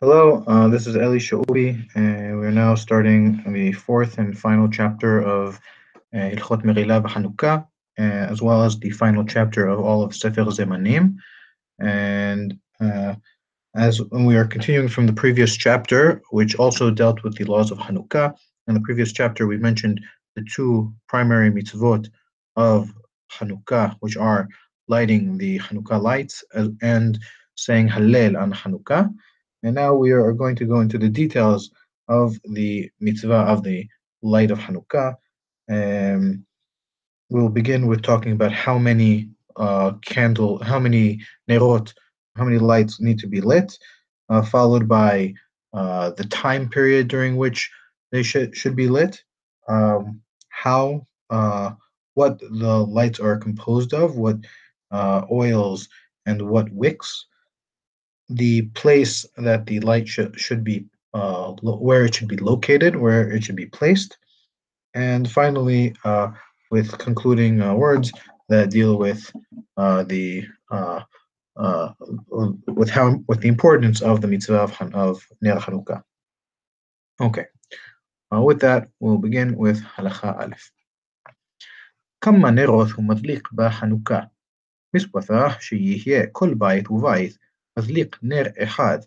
Hello, uh, this is Eli Shaubi, and we're now starting the fourth and final chapter of Hilchot Megillah Hanukkah, as well as the final chapter of all of Sefer Zemanim. And uh, as we are continuing from the previous chapter, which also dealt with the laws of Hanukkah, in the previous chapter we mentioned the two primary mitzvot of Hanukkah, which are lighting the Hanukkah lights and saying Hallel on Hanukkah. And now we are going to go into the details of the mitzvah of the light of Hanukkah. Um, we'll begin with talking about how many uh, candle, how many nerot, how many lights need to be lit, uh, followed by uh, the time period during which they should should be lit, um, how uh, what the lights are composed of, what uh, oils and what wicks, the place that the light should should be uh, where it should be located, where it should be placed, and finally, uh, with concluding uh, words that deal with uh, the uh, uh, with how with the importance of the mitzvah of, of Ner Hanukkah. Okay, with that, we'll begin with halacha aleph. כמה נרות הוא מדליק בחנוכה? מספתה שיהיה כל בית ובית מדליק נר אחד,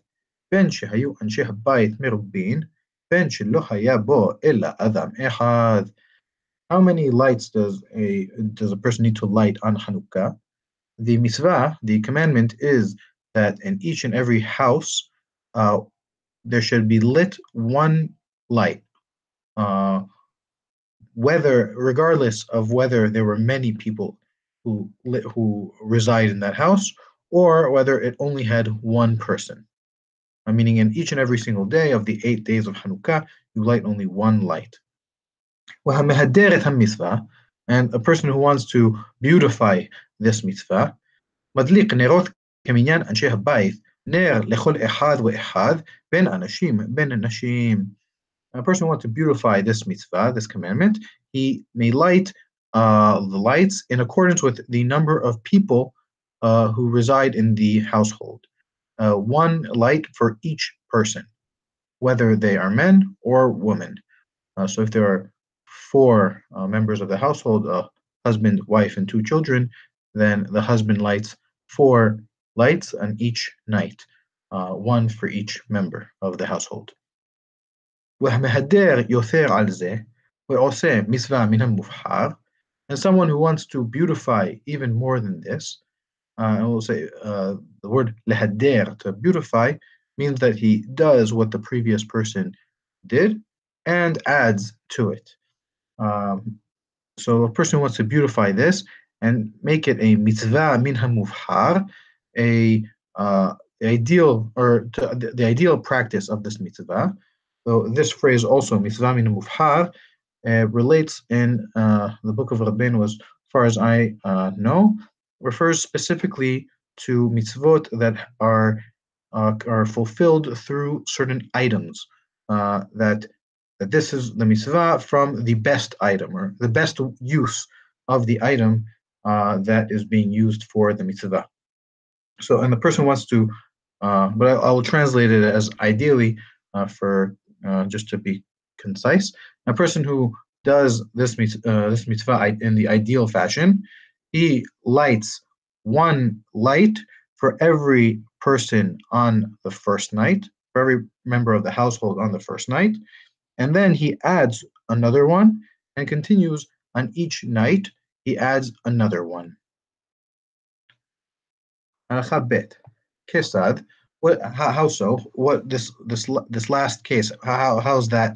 בין שהיו אנשי הבית מרובין, בין שלא היה בו אלא אדם אחד. How many lights does a does a person need to light on Hanukkah? The mitzvah, the commandment is that in each and every house, uh, there should be lit one light. Uh, whether, regardless of whether there were many people who who reside in that house, or whether it only had one person. Uh, meaning, in each and every single day of the eight days of Hanukkah, you light only one light. And a person who wants to beautify this mitzvah, מדליק נרות כמניין אנשי הבית, נר לכל אחד ואחד, בין אנשים, בין אנשים. A person who wants to beautify this mitzvah, this commandment, he may light uh, the lights in accordance with the number of people uh, who reside in the household. Uh, one light for each person, whether they are men or women. Uh, so if there are four uh, members of the household, a husband, wife, and two children, then the husband lights four lights on each night, uh, one for each member of the household and someone who wants to beautify even more than this, uh, I will say uh, the word lehader, to beautify, means that he does what the previous person did and adds to it. Um, so a person wants to beautify this and make it a mitzvah minha muvhar, a uh, ideal or the, the, ideal practice of this mitzvah. So this phrase also mitzvah minha muvhar uh, relates in uh, the book of Rabbeinu, as far as I uh, know, refers specifically to mitzvot that are uh, are fulfilled through certain items. Uh, that that this is the mitzvah from the best item or the best use of the item uh, that is being used for the mitzvah. So, and the person wants to, but I, I, will translate it as ideally for just to be concise a person who does this, uh, this mitzvah in the ideal fashion, he lights one light for every person on the first night, for every member of the household on the first night, and then he adds another one and continues on each night, he adds another one. Alphabet. Kesad. What? How, so? What this this this last case? How how's that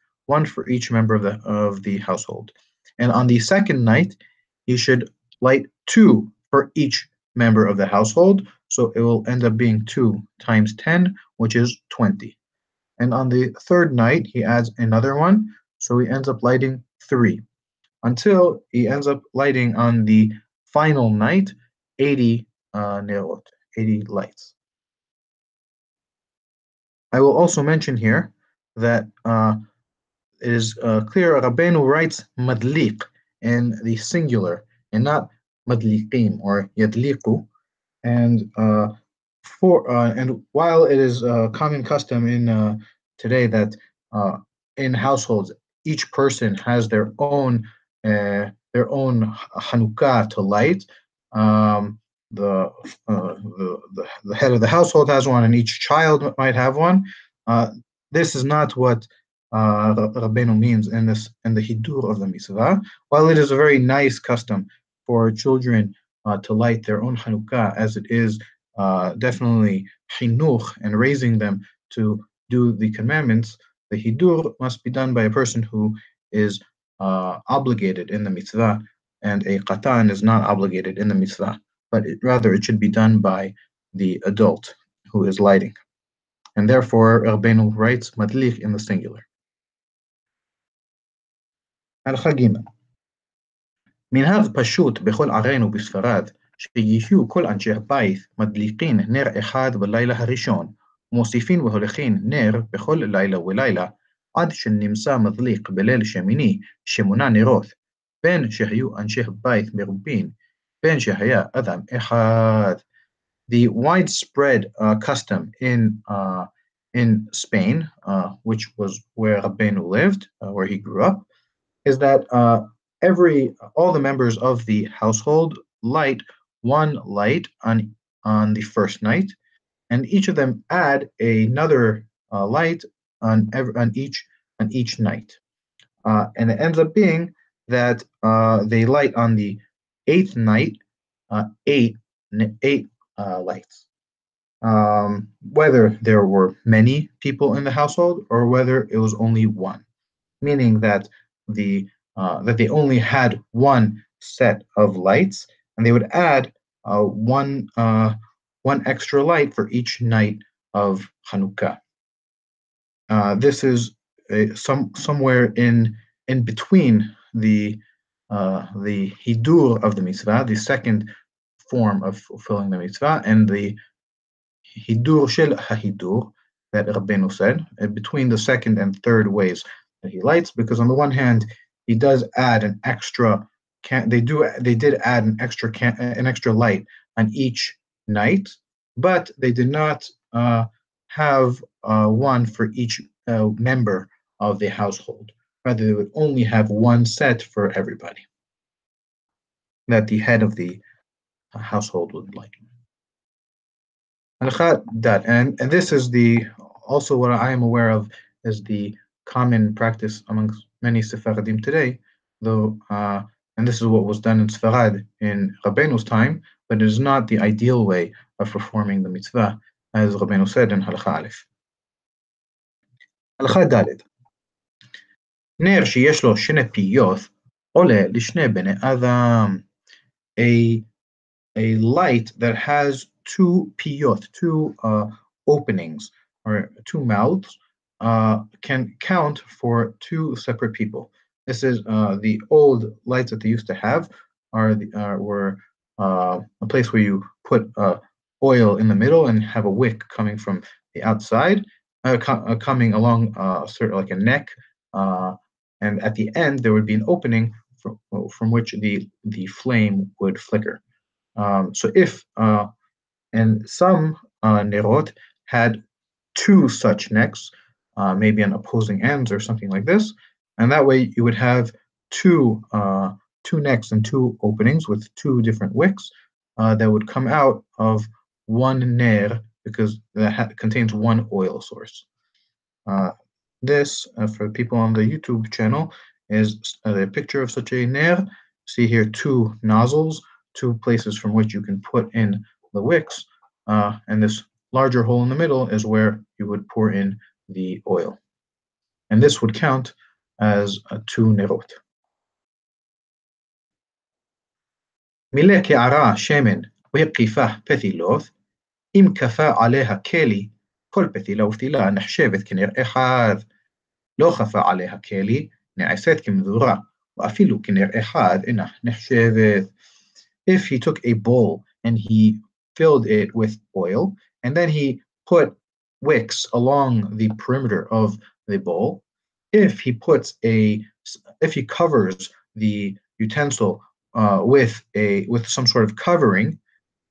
one for each member of the of the household. And on the second night, he should light two for each member of the household, so it will end up being 2 times 10, which is 20. And on the third night, he adds another one, so he ends up lighting 3, until he ends up lighting on the final night 80 uh, nerot, 80 lights. I will also mention here that uh, it is uh, clear Rabbeinu writes madliq in the singular and not madliqim or yadliqu. And uh, for uh, and while it is a common custom in uh, today that uh, in households each person has their own uh, their own Hanukkah to light. Um, the, uh, the, the the head of the household has one, and each child might have one. Uh, this is not what uh, Rabbeinu means in this in the hidur of the mitzvah. While it is a very nice custom for children uh, to light their own Hanukkah, as it is uh, definitely chinuch and raising them to do the commandments, the hidur must be done by a person who is uh, obligated in the mitzvah, and a qatan is not obligated in the mitzvah, but it, rather it should be done by the adult who is lighting. And therefore, Rabbeinu writes madlich in the singular. הלכה ג' מנהג פשוט בכל ערינו בספרד, שיהיו כל אנשי הבית מדליקין נר אחד בלילה הראשון, ומוסיפין והולכין נר בכל לילה ולילה, עד שנמצא מדליק בליל שמיני שמונה נרות, בין שהיו אנשי הבית מרובין, בין שהיה אדם אחד. The widespread uh, custom in uh, in Spain, uh, which was where Rabbeinu lived, uh, where he grew up, is that uh, every all the members of the household light one light on on the first night, and each of them add another uh, light on every, on each on each night, uh, and it ends up being that uh, they light on the eighth night uh, eight eight uh, lights. Um, whether there were many people in the household or whether it was only one, meaning that the uh, that they only had one set of lights, and they would add uh, one uh, one extra light for each night of Hanukkah. Uh, this is a, some somewhere in in between the uh, the hidur of the mitzvah, the second form of fulfilling the mitzvah, and the hidur shel hahidur that Rabbeinu said, between the second and third ways that he lights, because on the one hand, he does add an extra can they do they did add an extra can an extra light on each night, but they did not uh, have uh, one for each uh, member of the household. Rather, they would only have one set for everybody that the head of the household would like. And and this is the also what I am aware of is the common practice amongst many Sephardim today, though, uh, and this is what was done in Sfarad in Rabbeinu's time, but it is not the ideal way of performing the mitzvah, as Rabbeinu said in Halakha Aleph. הלכה ד' נר שיש לו שני פיות עולה לשני בני אדם. A, a light that has two piyot, two uh, openings, or two mouths, uh, can count for two separate people. This is uh, the old lights that they used to have are the, uh, were uh, a place where you put uh, oil in the middle and have a wick coming from the outside, co coming along sort of like a neck, and at the end there would be an opening from, from which the the flame would flicker. Um, so if and some nerot had two such necks, uh, maybe on opposing ends or something like this. And that way you would have two, uh, two necks and two openings with two different wicks uh, that would come out of one ner because that contains one oil source. Uh, this, uh, for people on the YouTube channel, is a picture of such a ner. See here two nozzles, two places from which you can put in the wicks. Uh, and this larger hole in the middle is where you would pour in the oil. And this would count as two nerot. Mileki ara shemen wekifa pethiloth im kafa aleha keli kol pethilothila nashevet kener ehad lochafa aleha keli neaset kimdura afilu kener ehad ina nashevet. If he took a bowl and he filled it with oil and then he put wicks along the perimeter of the bowl, if he puts a if he covers the utensil uh, with a with some sort of covering,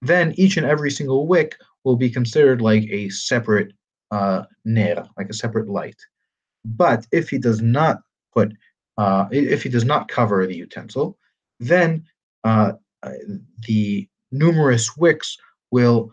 then each and every single wick will be considered like a separate uh, ner, like a separate light. But if he does not put, uh, if he does not cover the utensil, then uh, the numerous wicks will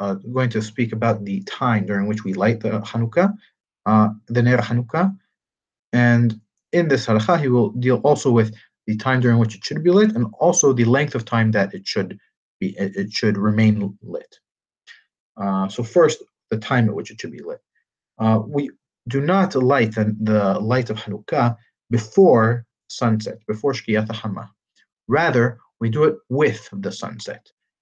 uh, going to speak about the time during which we light the Hanukkah, uh, the Ner Hanukkah, and in this halakha he will deal also with the time during which it should be lit and also the length of time that it should be it should remain lit. Uh, so first, the time at which it should be lit. Uh, we do not light the, the light of Hanukkah before sunset, before Shkiyat Hama. Rather, we do it with the sunset.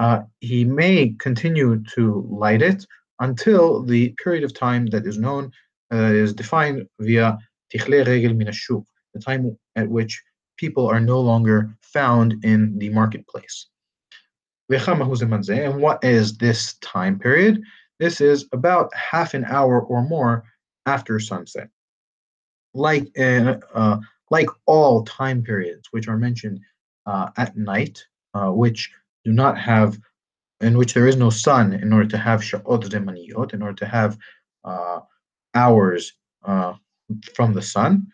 uh, he may continue to light it until the period of time that is known uh, is defined via tichle regel min the time at which people are no longer found in the marketplace. And what is this time period? This is about half an hour or more after sunset like uh, uh, like all time periods which are mentioned uh, at night, uh, which do not have, in which there is no sun, in order to have sha'ot zemaniyot, in order to have uh, hours uh, from the sun.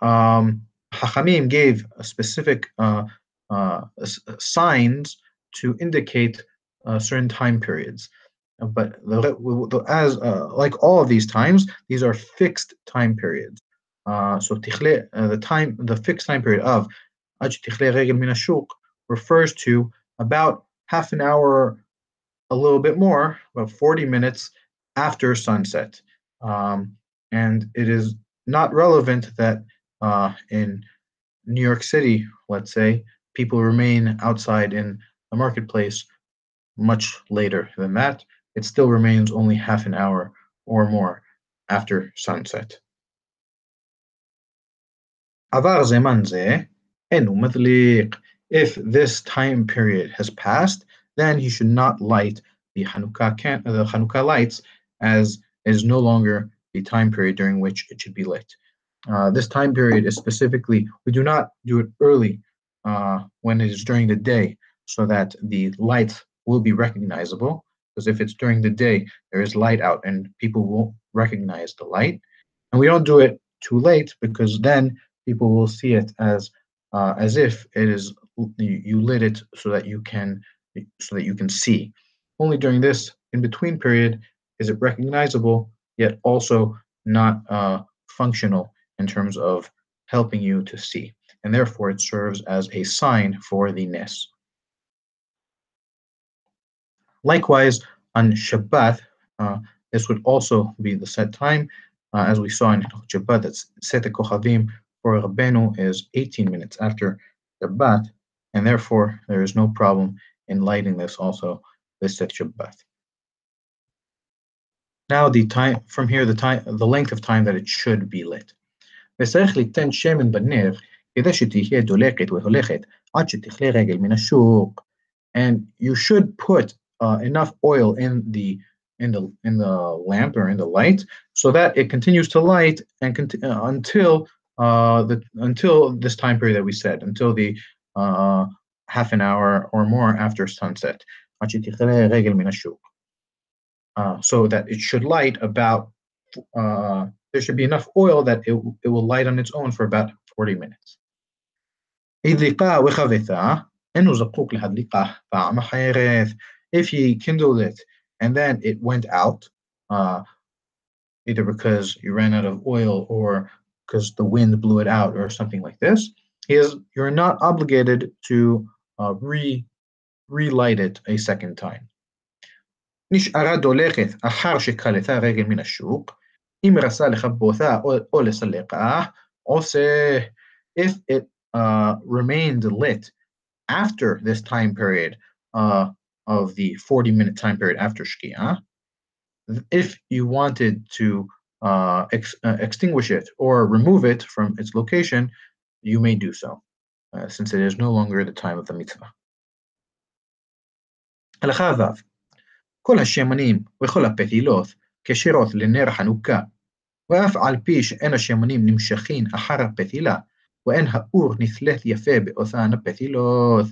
Um, Hachamim gave specific uh, uh, uh, signs to indicate uh, certain time periods. But as like all of these times, these are fixed time periods. so the time, the fixed time period of Aj Tichle Regel refers to about half an hour, a little bit more, about 40 minutes after sunset. Um, and it is not relevant that uh, in New York City, let's say, people remain outside in the marketplace much later than that. It still remains only half an hour or more after sunset. عذار زمان زي إنه if this time period has passed, then he should not light the Hanukkah, can- the Hanukkah lights as is no longer the time period during which it should be lit. Uh, this time period is specifically, we do not do it early uh, when it is during the day so that the light will be recognizable. Because if it's during the day, there is light out and people won't recognize the light. And we don't do it too late because then people will see it as uh, as if it is you lit it so that you can so that you can see. Only during this in between period is it recognizable yet also not uh, functional in terms of helping you to see, and therefore it serves as a sign for the nes. Likewise, on Shabbat, uh, this would also be the set time, uh, as we saw in Shabbat, that's Set Kochavim for Rabbeinu is 18 minutes after Shabbat, and therefore there is no problem in lighting this also this Shabbat. Now the time from here the time the length of time that it should be lit. וצריך ליתן שמן בנר כדי שתהיה דולקת והולכת עד שתכלה רגל מן השוק. And you should put uh, enough oil in the in the in the lamp or in the light so that it continues to light and conti- uh, until uh, the, until this time period that we said, until the uh, half an hour or more after sunset. Uh, so that it should light about, uh, there should be enough oil that it, it will light on its own for about 40 minutes. If he kindled it and then it went out, uh, either because you ran out of oil or because the wind blew it out or something like this, is you're not obligated to uh, re relight it a second time. נשארה דולכת אחר שכלתה רגל מן השוק, אם רצה לכבותה או לסלקה, עושה, if it uh, remained lit after this time period uh, of the 40 minute time period after Shkia, if you wanted to uh, ex uh, extinguish it or remove it from its location, you may do so, uh, since it is no longer the time of the mitzvah. הלכה ו' כל השמנים וכל הפתילות כשירות לנר חנוכה, ואף על פי שאין השמנים נמשכים אחר הפתילה, ואין האור נתלית יפה באותן הפתילות.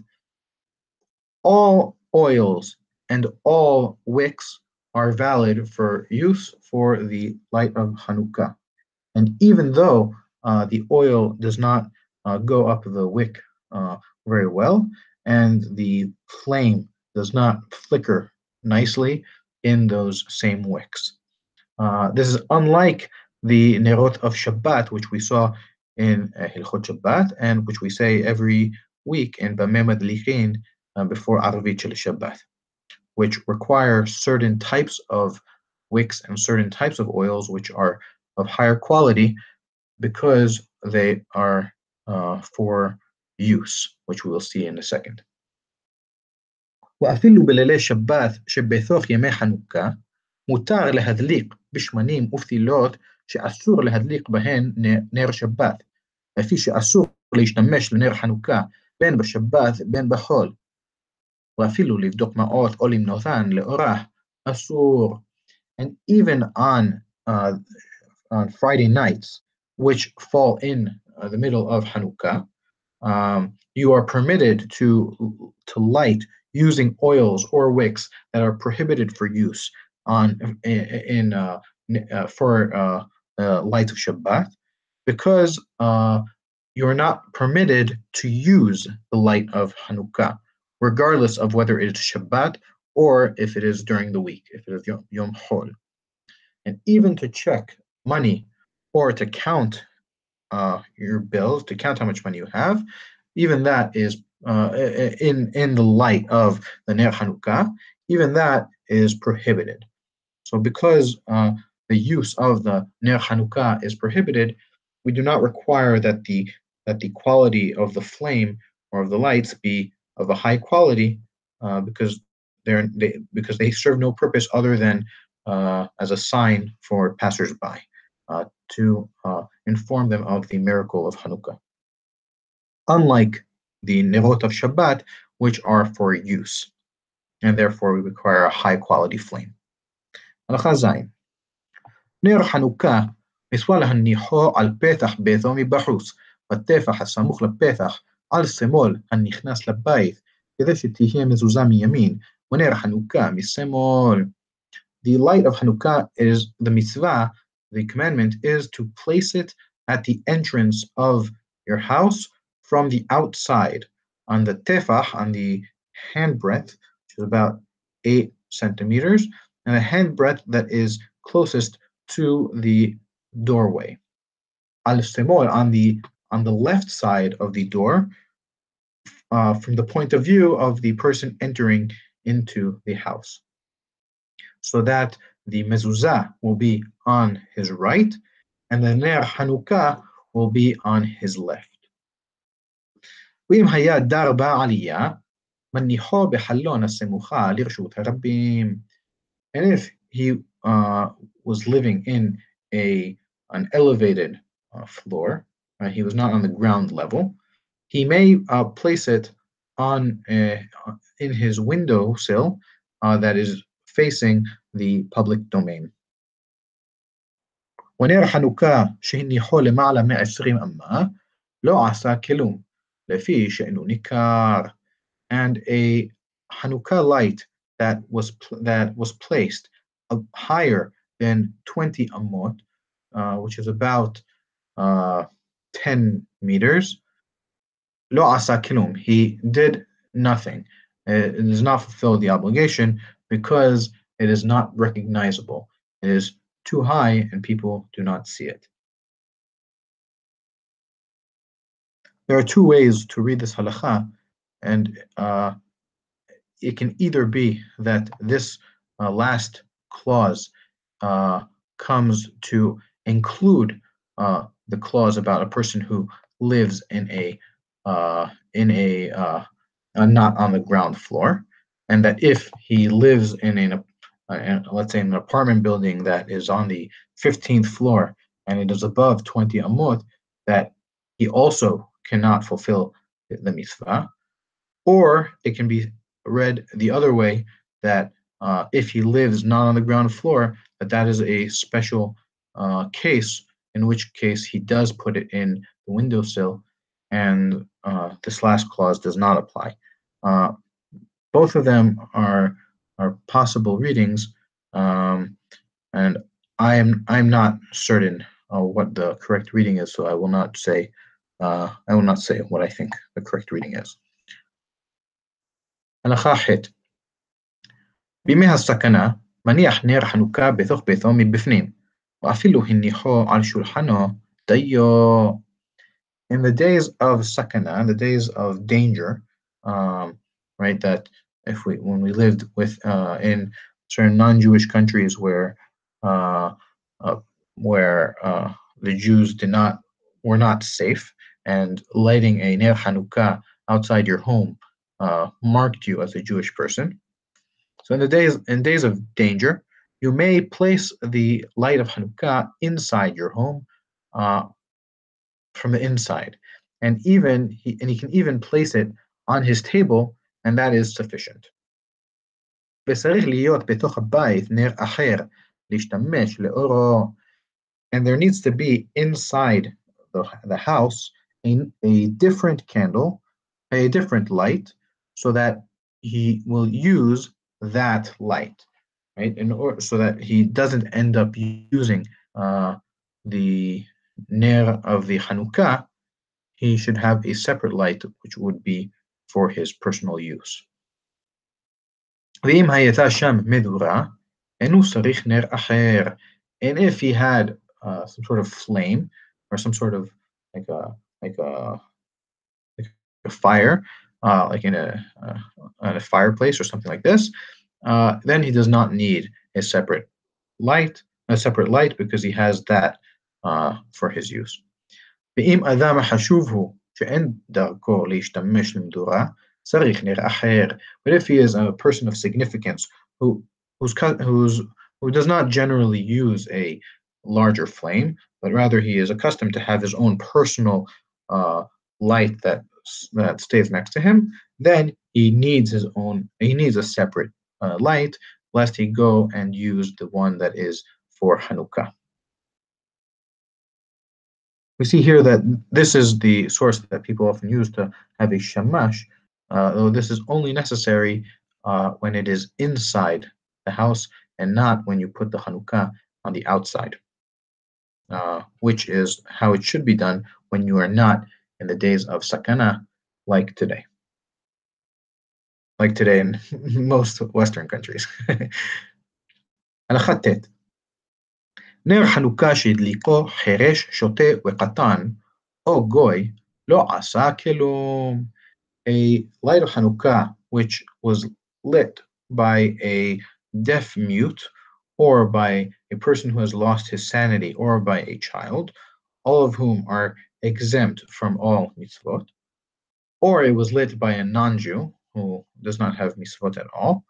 All oils and all wicks are valid for use for the light of Hanukkah. And even though uh, the oil does not uh, go up the wick uh, very well, and the flame does not flicker nicely in those same wicks. Uh, this is unlike the Nerot of Shabbat, which we saw in uh, Hilchot Shabbat, and which we say every week in Bameh Madlichin uh, before Arvit Shabbat which require certain types of wicks and certain types of oils which are of higher quality because they are uh, for use, which we will see in a second. ואפילו בלילי שבת שבתוך ימי חנוכה, מותר להדליק בשמנים ופתילות שאסור להדליק בהן נר שבת, לפי שאסור להשתמש לנר חנוכה בין בשבת בין בחול, ואפילו לבדוק מעות או למנותן לאורה, אסור. And even on, uh, on Friday nights, which fall in uh, the middle of Hanukkah, um, you are permitted to, to light using oils or wicks that are prohibited for use on in, in uh, uh, for uh, uh, light of Shabbat, because uh, you are not permitted to use the light of Hanukkah regardless of whether it is Shabbat or if it is during the week, if it is Yom, Yom Chol. And even to check money or to count uh, your bills, to count how much money you have, even that is uh, in in the light of the Ner Hanukkah, even that is prohibited. So because uh, the use of the Ner Hanukkah is prohibited, we do not require that the that the quality of the flame or of the lights be of a high quality uh, because they're they, because they serve no purpose other than uh, as a sign for passersby uh, to uh, inform them of the miracle of Hanukkah. Unlike the nerot of Shabbat, which are for use, and therefore we require a high quality flame. Halacha Zayin. Ner Hanukkah, Miswalahan Niho al Petah Bethomi Bahus, Batefa Hasamuch la Petah, Al Semol, and Nichnas la Bait, Yedefitihim Mizuzami Yamin, Wener Hanukkah, Misemol. The light of Hanukkah is the mitzvah the commandment is to place it at the entrance of your house from the outside on the tefah, on the hand breadth, which is about eight centimeters, and the hand breadth that is closest to the doorway. Al semol on the on the left side of the door, uh, from the point of view of the person entering into the house. So that the mezuzah will be on his right, and the ner Hanukkah will be on his left. ואם היה דר בעלייה, מניחו בחלון הסמוכה לרשות הרבים. And if he uh, was living in a an elevated uh, floor, uh, he was not on the ground level, he may uh, place it on uh, in his windowsill uh, that is facing the public domain. ونرح نكا شهني حول معلم مع السغيم أما لو عسى كلوم لفي شأنو نكار and a Hanukkah light that was that was placed uh, higher than 20 amot, uh, which is about uh, 10 meters. Lo asakilum, he did nothing. Uh, it does not fulfill the obligation because it is not recognizable. It is too high and people do not see it. There are two ways to read this halacha, and uh, it can either be that this uh, last clause uh, comes to include uh, the clause about a person who lives in a uh, in a uh, not on the ground floor, and that if he lives in an uh, let's say an apartment building that is on the 15th floor and it is above 20 amot, that he also cannot fulfill the mitzvah, or it can be read the other way that uh, if he lives not on the ground floor, that that is a special uh, case, in which case he does put it in the windowsill, and uh, this last clause does not apply. Uh, both of them are or possible readings. Um, and I am I'm not certain uh, what the correct reading is, so I will not say uh, I will not say what I think the correct reading is. In the days of sakana, the days of danger, um, right, that if we, when we lived with, uh, in certain non-Jewish countries where, uh, uh, where uh, the Jews did not, were not safe, and lighting a Ner Hanukkah outside your home uh, marked you as a Jewish person. So in the days in days of danger, you may place the light of Hanukkah inside your home uh, from the inside, and even he, and he can even place it on his table, and that is sufficient. And there needs to be inside the, the house a, a different candle, a different light, so that he will use that light, right? In order so that he doesn't end up using uh, the ner of the Hanukkah, he should have a separate light, which would be for his personal use. And if he had uh, some sort of flame or some sort of like a like a, like a fire, uh, like in a, uh, a fireplace or something like this, uh, then he does not need a separate light, a separate light because he has that uh, for his use. But if he is a person of significance who who's who's who does not generally use a larger flame, but rather he is accustomed to have his own personal uh, light that that stays next to him, then he needs his own. He needs a separate uh, light, lest he go and use the one that is for Hanukkah. We see here that this is the source that people often use to have a shamash, uh, though this is only necessary uh, when it is inside the house and not when you put the Hanukkah on the outside, uh, which is how it should be done when you are not in the days of sakana like today. Like today in most Western countries. נר חנוכה שהדליקו חירש, שוטה וקטן, או גוי, לא עשה כלום. A light of Hanukkah which was lit by a deaf mute or by a person who has lost his sanity or by a child, all of whom are exempt from all mitzvot, or it was lit by a non-Jew who does not have mitzvot at all,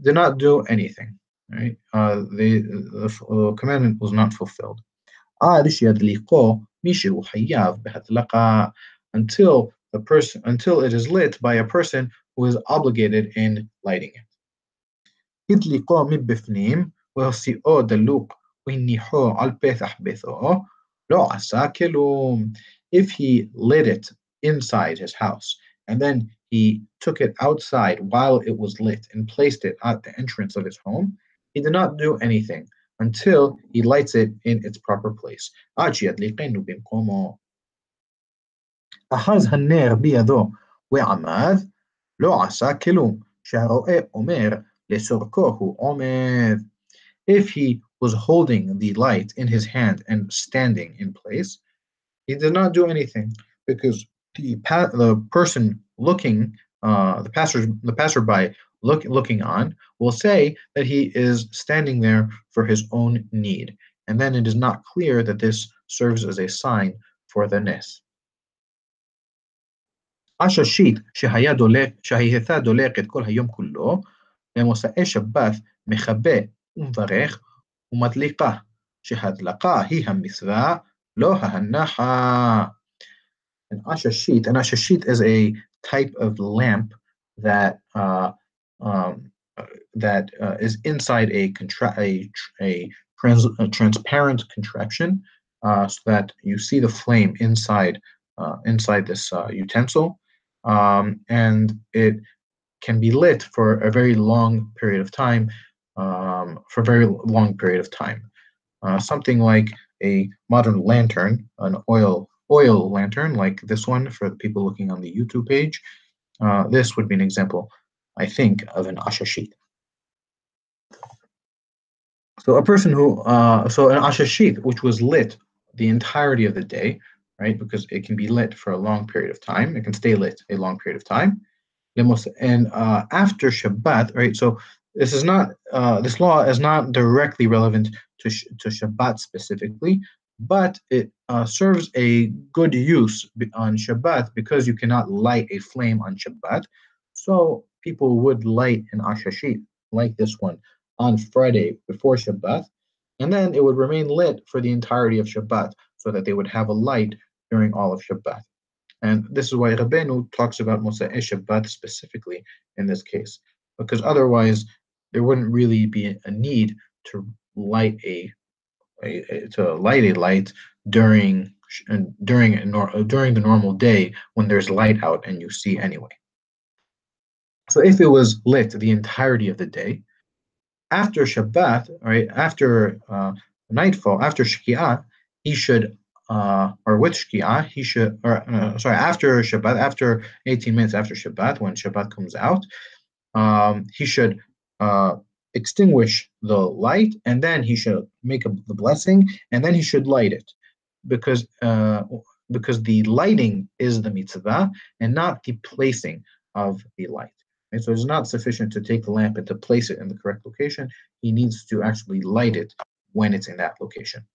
did not do anything. right? Uh, the, commandment was not fulfilled. until the person until it is lit by a person who is obligated in lighting it. if he lit it inside his house and then he took it outside while it was lit and placed it at the entrance of his home he did not do anything until he lights it in its proper place. If he was holding the light in his hand and standing in place, he did not do anything because the, the person looking, uh, the, passer, the passerby look, looking on, will say that he is standing there for his own need, and then it is not clear that this serves as a sign for the nes. עששית שהיה דולק, שהייתה דולקת כל היום כולו, במוצאי שבת מכבה ומברך ומדליקה, שהדלקה היא המצווה, לא ההנחה. An ashashit, an ashashit is a type of lamp that uh, um, that uh, is inside a, contra- a, a, trans- a transparent contraption, uh, so that you see the flame inside uh, inside this uh, utensil, um, and it can be lit for a very long period of time, um, for a very long period of time. Uh, something like a modern lantern, an oil oil lantern like this one for the people looking on the YouTube page. Uh, this would be an example, I think, of an ashashit. So a person who, uh, so an ashashit, which was lit the entirety of the day, right? Because it can be lit for a long period of time. It can stay lit a long period of time. And uh, after Shabbat, right? So this is not, uh, this law is not directly relevant to, to Shabbat specifically, but it uh, serves a good use on Shabbat because you cannot light a flame on Shabbat. So people would light an ashashit like this one on Friday before Shabbat, and then it would remain lit for the entirety of Shabbat so that they would have a light during all of Shabbat. And this is why Rabbeinu talks about Mosai Shabbat specifically in this case, because otherwise there wouldn't really be a need to light a a, a, to light a light during uh, during during the normal day when there's light out and you see anyway. So if it was lit the entirety of the day, after Shabbat, right after uh, nightfall, after Shki'ah, he should, uh, or with Shki'ah, he should, or uh, sorry, after Shabbat, after 18 minutes after Shabbat, when Shabbat comes out, um, he should uh, extinguish the light and then he should make a, the blessing and then he should light it because uh, because the lighting is the mitzvah and not the placing of the light. And so it's not sufficient to take the lamp and to place it in the correct location. He needs to actually light it when it's in that location.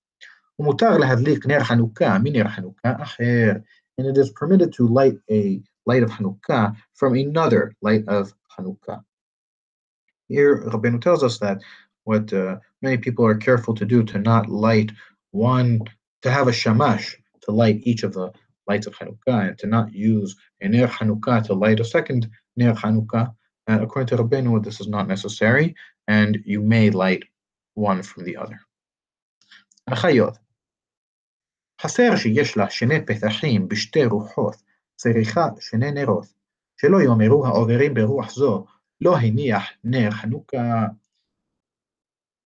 And it is permitted to light a light of Hanukkah from another light of Hanukkah. Here, Rabbeinu tells us that what uh, many people are careful to do to not light one, to have a shamash to light each of the lights of Hanukkah, and to not use a Ner Hanukkah to light a second Ner Hanukkah. And according to Rabbeinu, this is not necessary, and you may light one from the other. החיות חסר שיש לה שני פתחים בשתי רוחות, צריכה שני נרות, שלא יאמרו העוברים ברוח זו לא הניח נר חנוכה.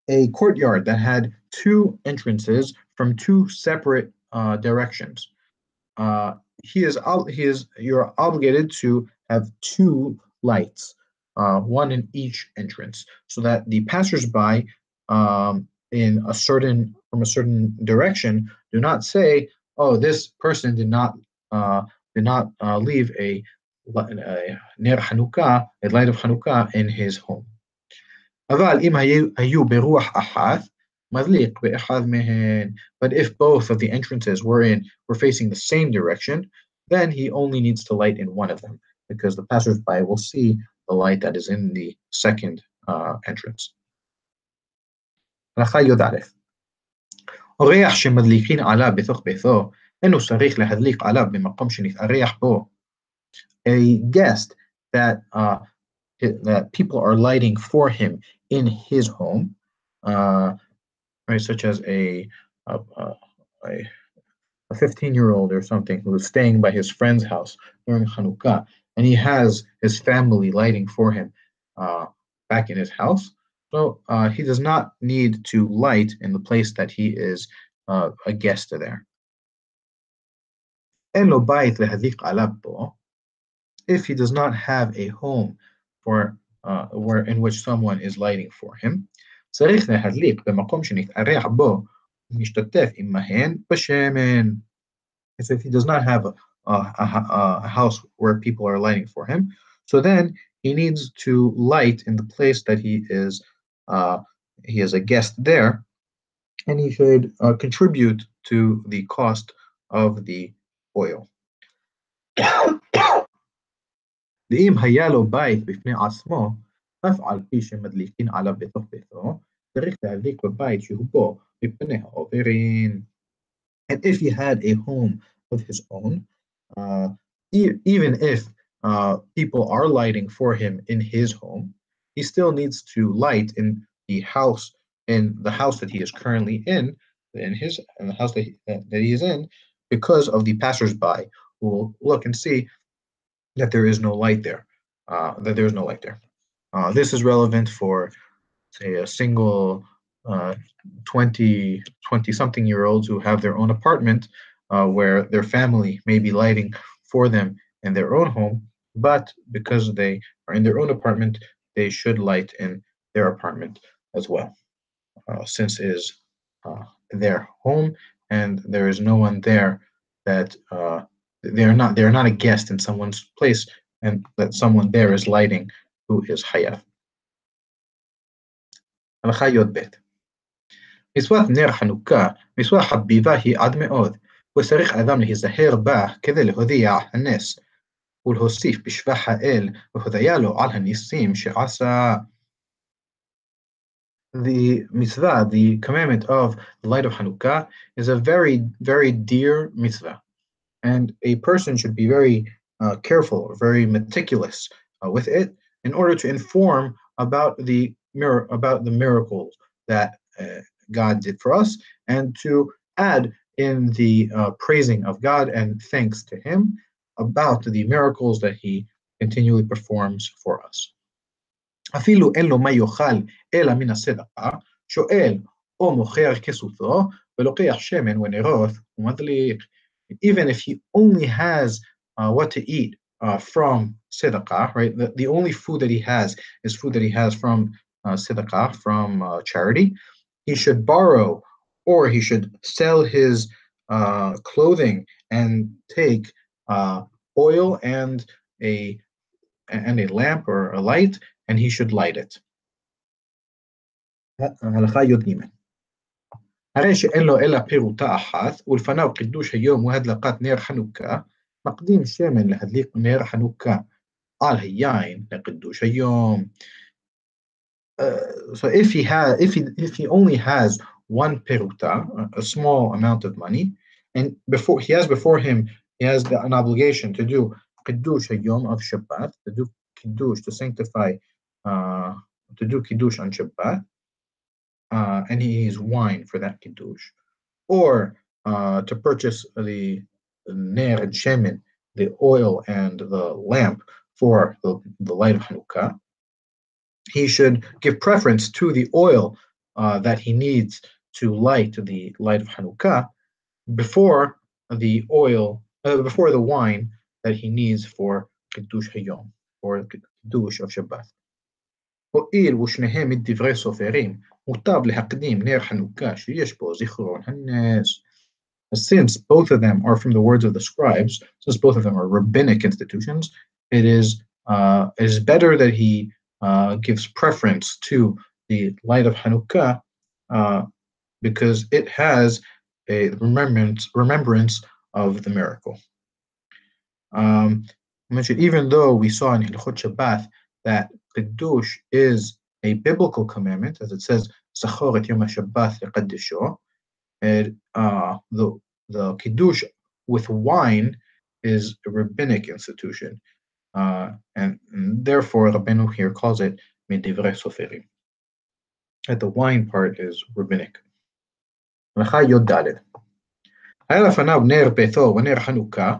A courtyard that had two entrances from two separate uh, directions. Uh, he is he is you're obligated to have two lights, uh, one in each entrance, so that the passersby um, in a certain from a certain direction do not say, "Oh, this person did not uh, did not uh, leave a ner Hanukkah, a light of Hanukkah in his home. אבל אם היו ברוח אחת, מדליק באחד מהן. But if both of the entrances were in were facing the same direction, then he only needs to light in one of them, because the passersby will see the light that is in the second uh, entrance. הלכה י"א אורח שמדליקין עליו בתוך ביתו, אינו צריך להדליק עליו במקום שנתארח בו, a guest that uh, that people are lighting for him in his home, uh, right? Such as a a, a, a 15 year old or something who is staying by his friend's house during Hanukkah, and he has his family lighting for him uh, back in his house. So uh, he does not need to light in the place that he is uh, a guest there. If he does not have a home for uh, where in which someone is lighting for him, צריך להדליק במקום שנתארח בו משתתף עמהן בשמן. So if he does not have a, a, a house where people are lighting for him, so then he needs to light in the place that he is uh, he is a guest there, and he should uh, contribute to the cost of the oil. ואם היה לו בית בפני עצמו, אף על פי שמדליקים עליו בתוך ביתו, צריך להדליק בבית שהוא בו מפני העוברים. And if he had a home of his own, uh, e even if uh, people are lighting for him in his home, he still needs to light in the house in the house that he is currently in, in his in the house that he, that he is in, because of the passersby who will look and see that there is no light there, uh, that there is no light there. Uh, this is relevant for, say, a single uh, 20, 20 something year olds who have their own apartment uh, where their family may be lighting for them in their own home, but because they are in their own apartment, they should light in their apartment as well, uh, since it is uh, their home and there is no one there that uh, they're not they're not a guest in someone's place and that someone there is lighting who is hayaf. הלכה י"ב מצוות נר חנוכה, מצווה חביבה היא עד מאוד, كذا الناس إل على The mitzvah, the commandment of the light of Hanukkah, is a very, very dear mitzvah. And a person should be very uh, careful very meticulous uh, with it in order to inform about the mir- about the miracles that uh, God did for us and to add in the uh, praising of God and thanks to Him about the miracles that He continually performs for us. אפילו אין לו מה יאכל אלא מן הסדקה, שואל או מוכר כסותו, ולוקח שמן ונרות ומדליק even if he only has uh, what to eat uh, from sedekah, right? The, the only food that he has is food that he has from uh, sedekah, from uh, charity. He should borrow or he should sell his uh, clothing and take uh, oil and a and a lamp or a light, and he should light it. הרי שאין לו אלא פירוטה אחת, ולפניו קידוש היום והדלקת נר חנוכה, מקדים שמן להדליק נר חנוכה על היין לקידוש היום. Uh, so if he has, if he if he only has one peruta, a small amount of money, and before he has before him, he has the, an obligation to do kiddush hayom of Shabbat, to do kiddush to sanctify, uh, to do kiddush on Shabbat, uh, and he needs wine for that kiddush, or uh, to purchase the ner and shemen, the oil and the lamp for the, the light of Hanukkah, he should give preference to the oil uh, that he needs to light the light of Hanukkah before the oil, uh, before the wine that he needs for Kiddush Hayom, or Kiddush of Shabbat. הואיל ושניהם מדברי סופרים, מוטב להקדים נר חנוכה שיש בו זיכרון הנס. Since both of them are from the words of the scribes, since both of them are rabbinic institutions, it is uh, it is better that he uh, gives preference to the light of Hanukkah uh, because it has a remembrance remembrance of the miracle. Um, even though we saw in Hilchot Shabbat that Kiddush is a biblical commandment, as it says, Zachor et Yom HaShabbat leqaddisho. And uh, the the kiddush with wine is a rabbinic institution, uh, and, and, therefore Rabbeinu here calls it medivrei soferim And the wine part is rabbinic. מלאכה י"ד. היה לפניו נר ביתו ונר חנוכה,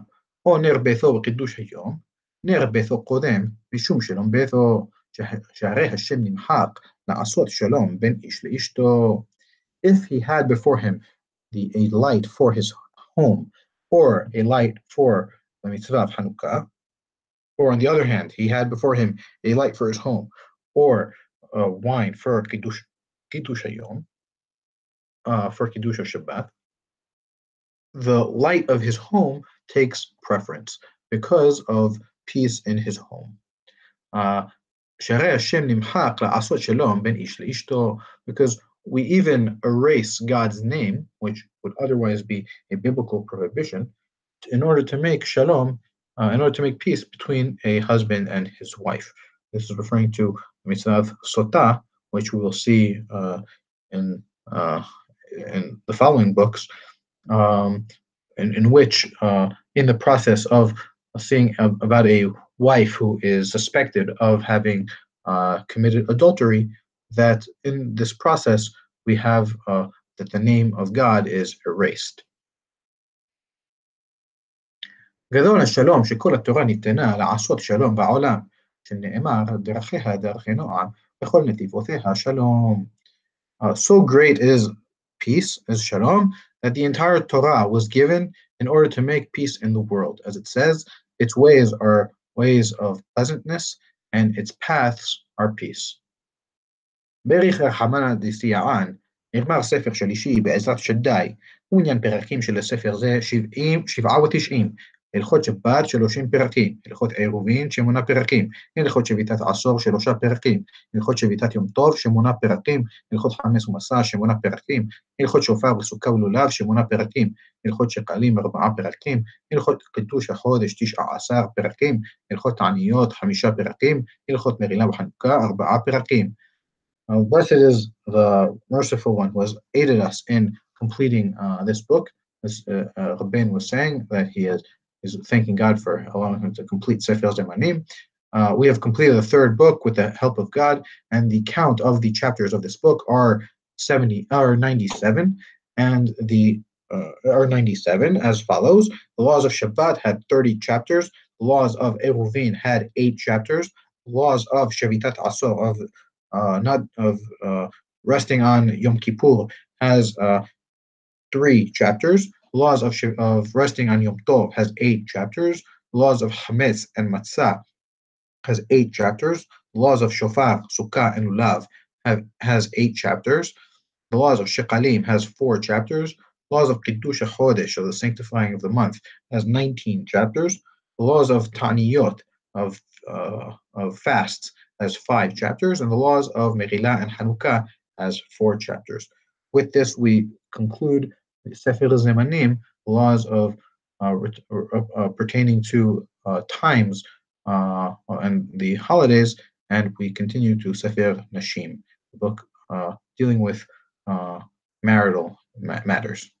או נר ביתו בקידוש היום, נר ביתו קודם, משום שלום ביתו, שהרי השם נמחק לעשות שלום בין איש לאשתו. If he had before him the, a light for his home, or a light for the mitzvah of Hanukkah, or on the other hand, he had before him a light for his home, or uh, wine for Kiddush, Kiddush Hayom, uh, for Kiddush Shabbat, the light of his home takes preference because of peace in his home. Uh, because we even erase God's name, which would otherwise be a biblical prohibition, in order to make shalom, uh, in order to make peace between a husband and his wife. This is referring to mitzvah sota, which we will see uh, in uh, in the following books, um, in, in which, uh, in the process of seeing about a wife who is suspected of having uh, committed adultery, that in this process we have uh, that the name of God is erased. גדול השלום שכל התורה ניתנה לעשות שלום בעולם, שנאמר דרכיה דרכי נועם, וכל נתיבותיה שלום. Uh, so great is peace, is shalom, that the entire Torah was given in order to make peace in the world. As it says, its ways are ways of pleasantness, and its paths are peace. בריך רחמנא דסיען, נגמר ספר שלישי בעזרת שדי, ומניין פרקים של הספר זה שבעה ותשעים, הלכות שבת שלושים פרקים, הלכות עירובין שמונה פרקים, הלכות שביתת עשור שלושה פרקים, הלכות שביתת יום טוב שמונה פרקים, הלכות חמץ ומצה שמונה פרקים, הלכות שופר וסוכה ולולב שמונה פרקים, הלכות שקלים ארבעה פרקים, הלכות קידוש החודש תשעה עשר פרקים, הלכות עניות חמישה פרקים, הלכות מגילה וחנוכה ארבעה פרקים. Uh, blessed is the merciful one who has aided us in completing uh, this book. As uh, uh, Rabin was saying, that he has is thanking God for allowing him to complete Sefer Zemanim. Uh, we have completed the third book with the help of God, and the count of the chapters of this book are 70 or 97, and the uh, are 97 as follows. The laws of Shabbat had 30 chapters. The laws of Eruvin had eight chapters. The laws of Shavitat Asor of uh, not of uh, resting on Yom Kippur has uh, three chapters laws of, of resting on Yom Tov has eight chapters. laws of Hametz and Matzah has eight chapters. laws of Shofar, Sukkah, and Lulav have has eight chapters. The laws of Shekalim has four chapters. laws of Kiddush Chodesh, or the sanctifying of the month, has 19 chapters. The laws of Taniyot, of uh, of fasts, has five chapters, and the laws of Megillah and Hanukkah has four chapters. With this, we conclude Sefer Zemanim, laws of uh, uh, uh, pertaining to uh, times uh, and the holidays, and we continue to Sefer Nashim, the book uh, dealing with marital ma matters.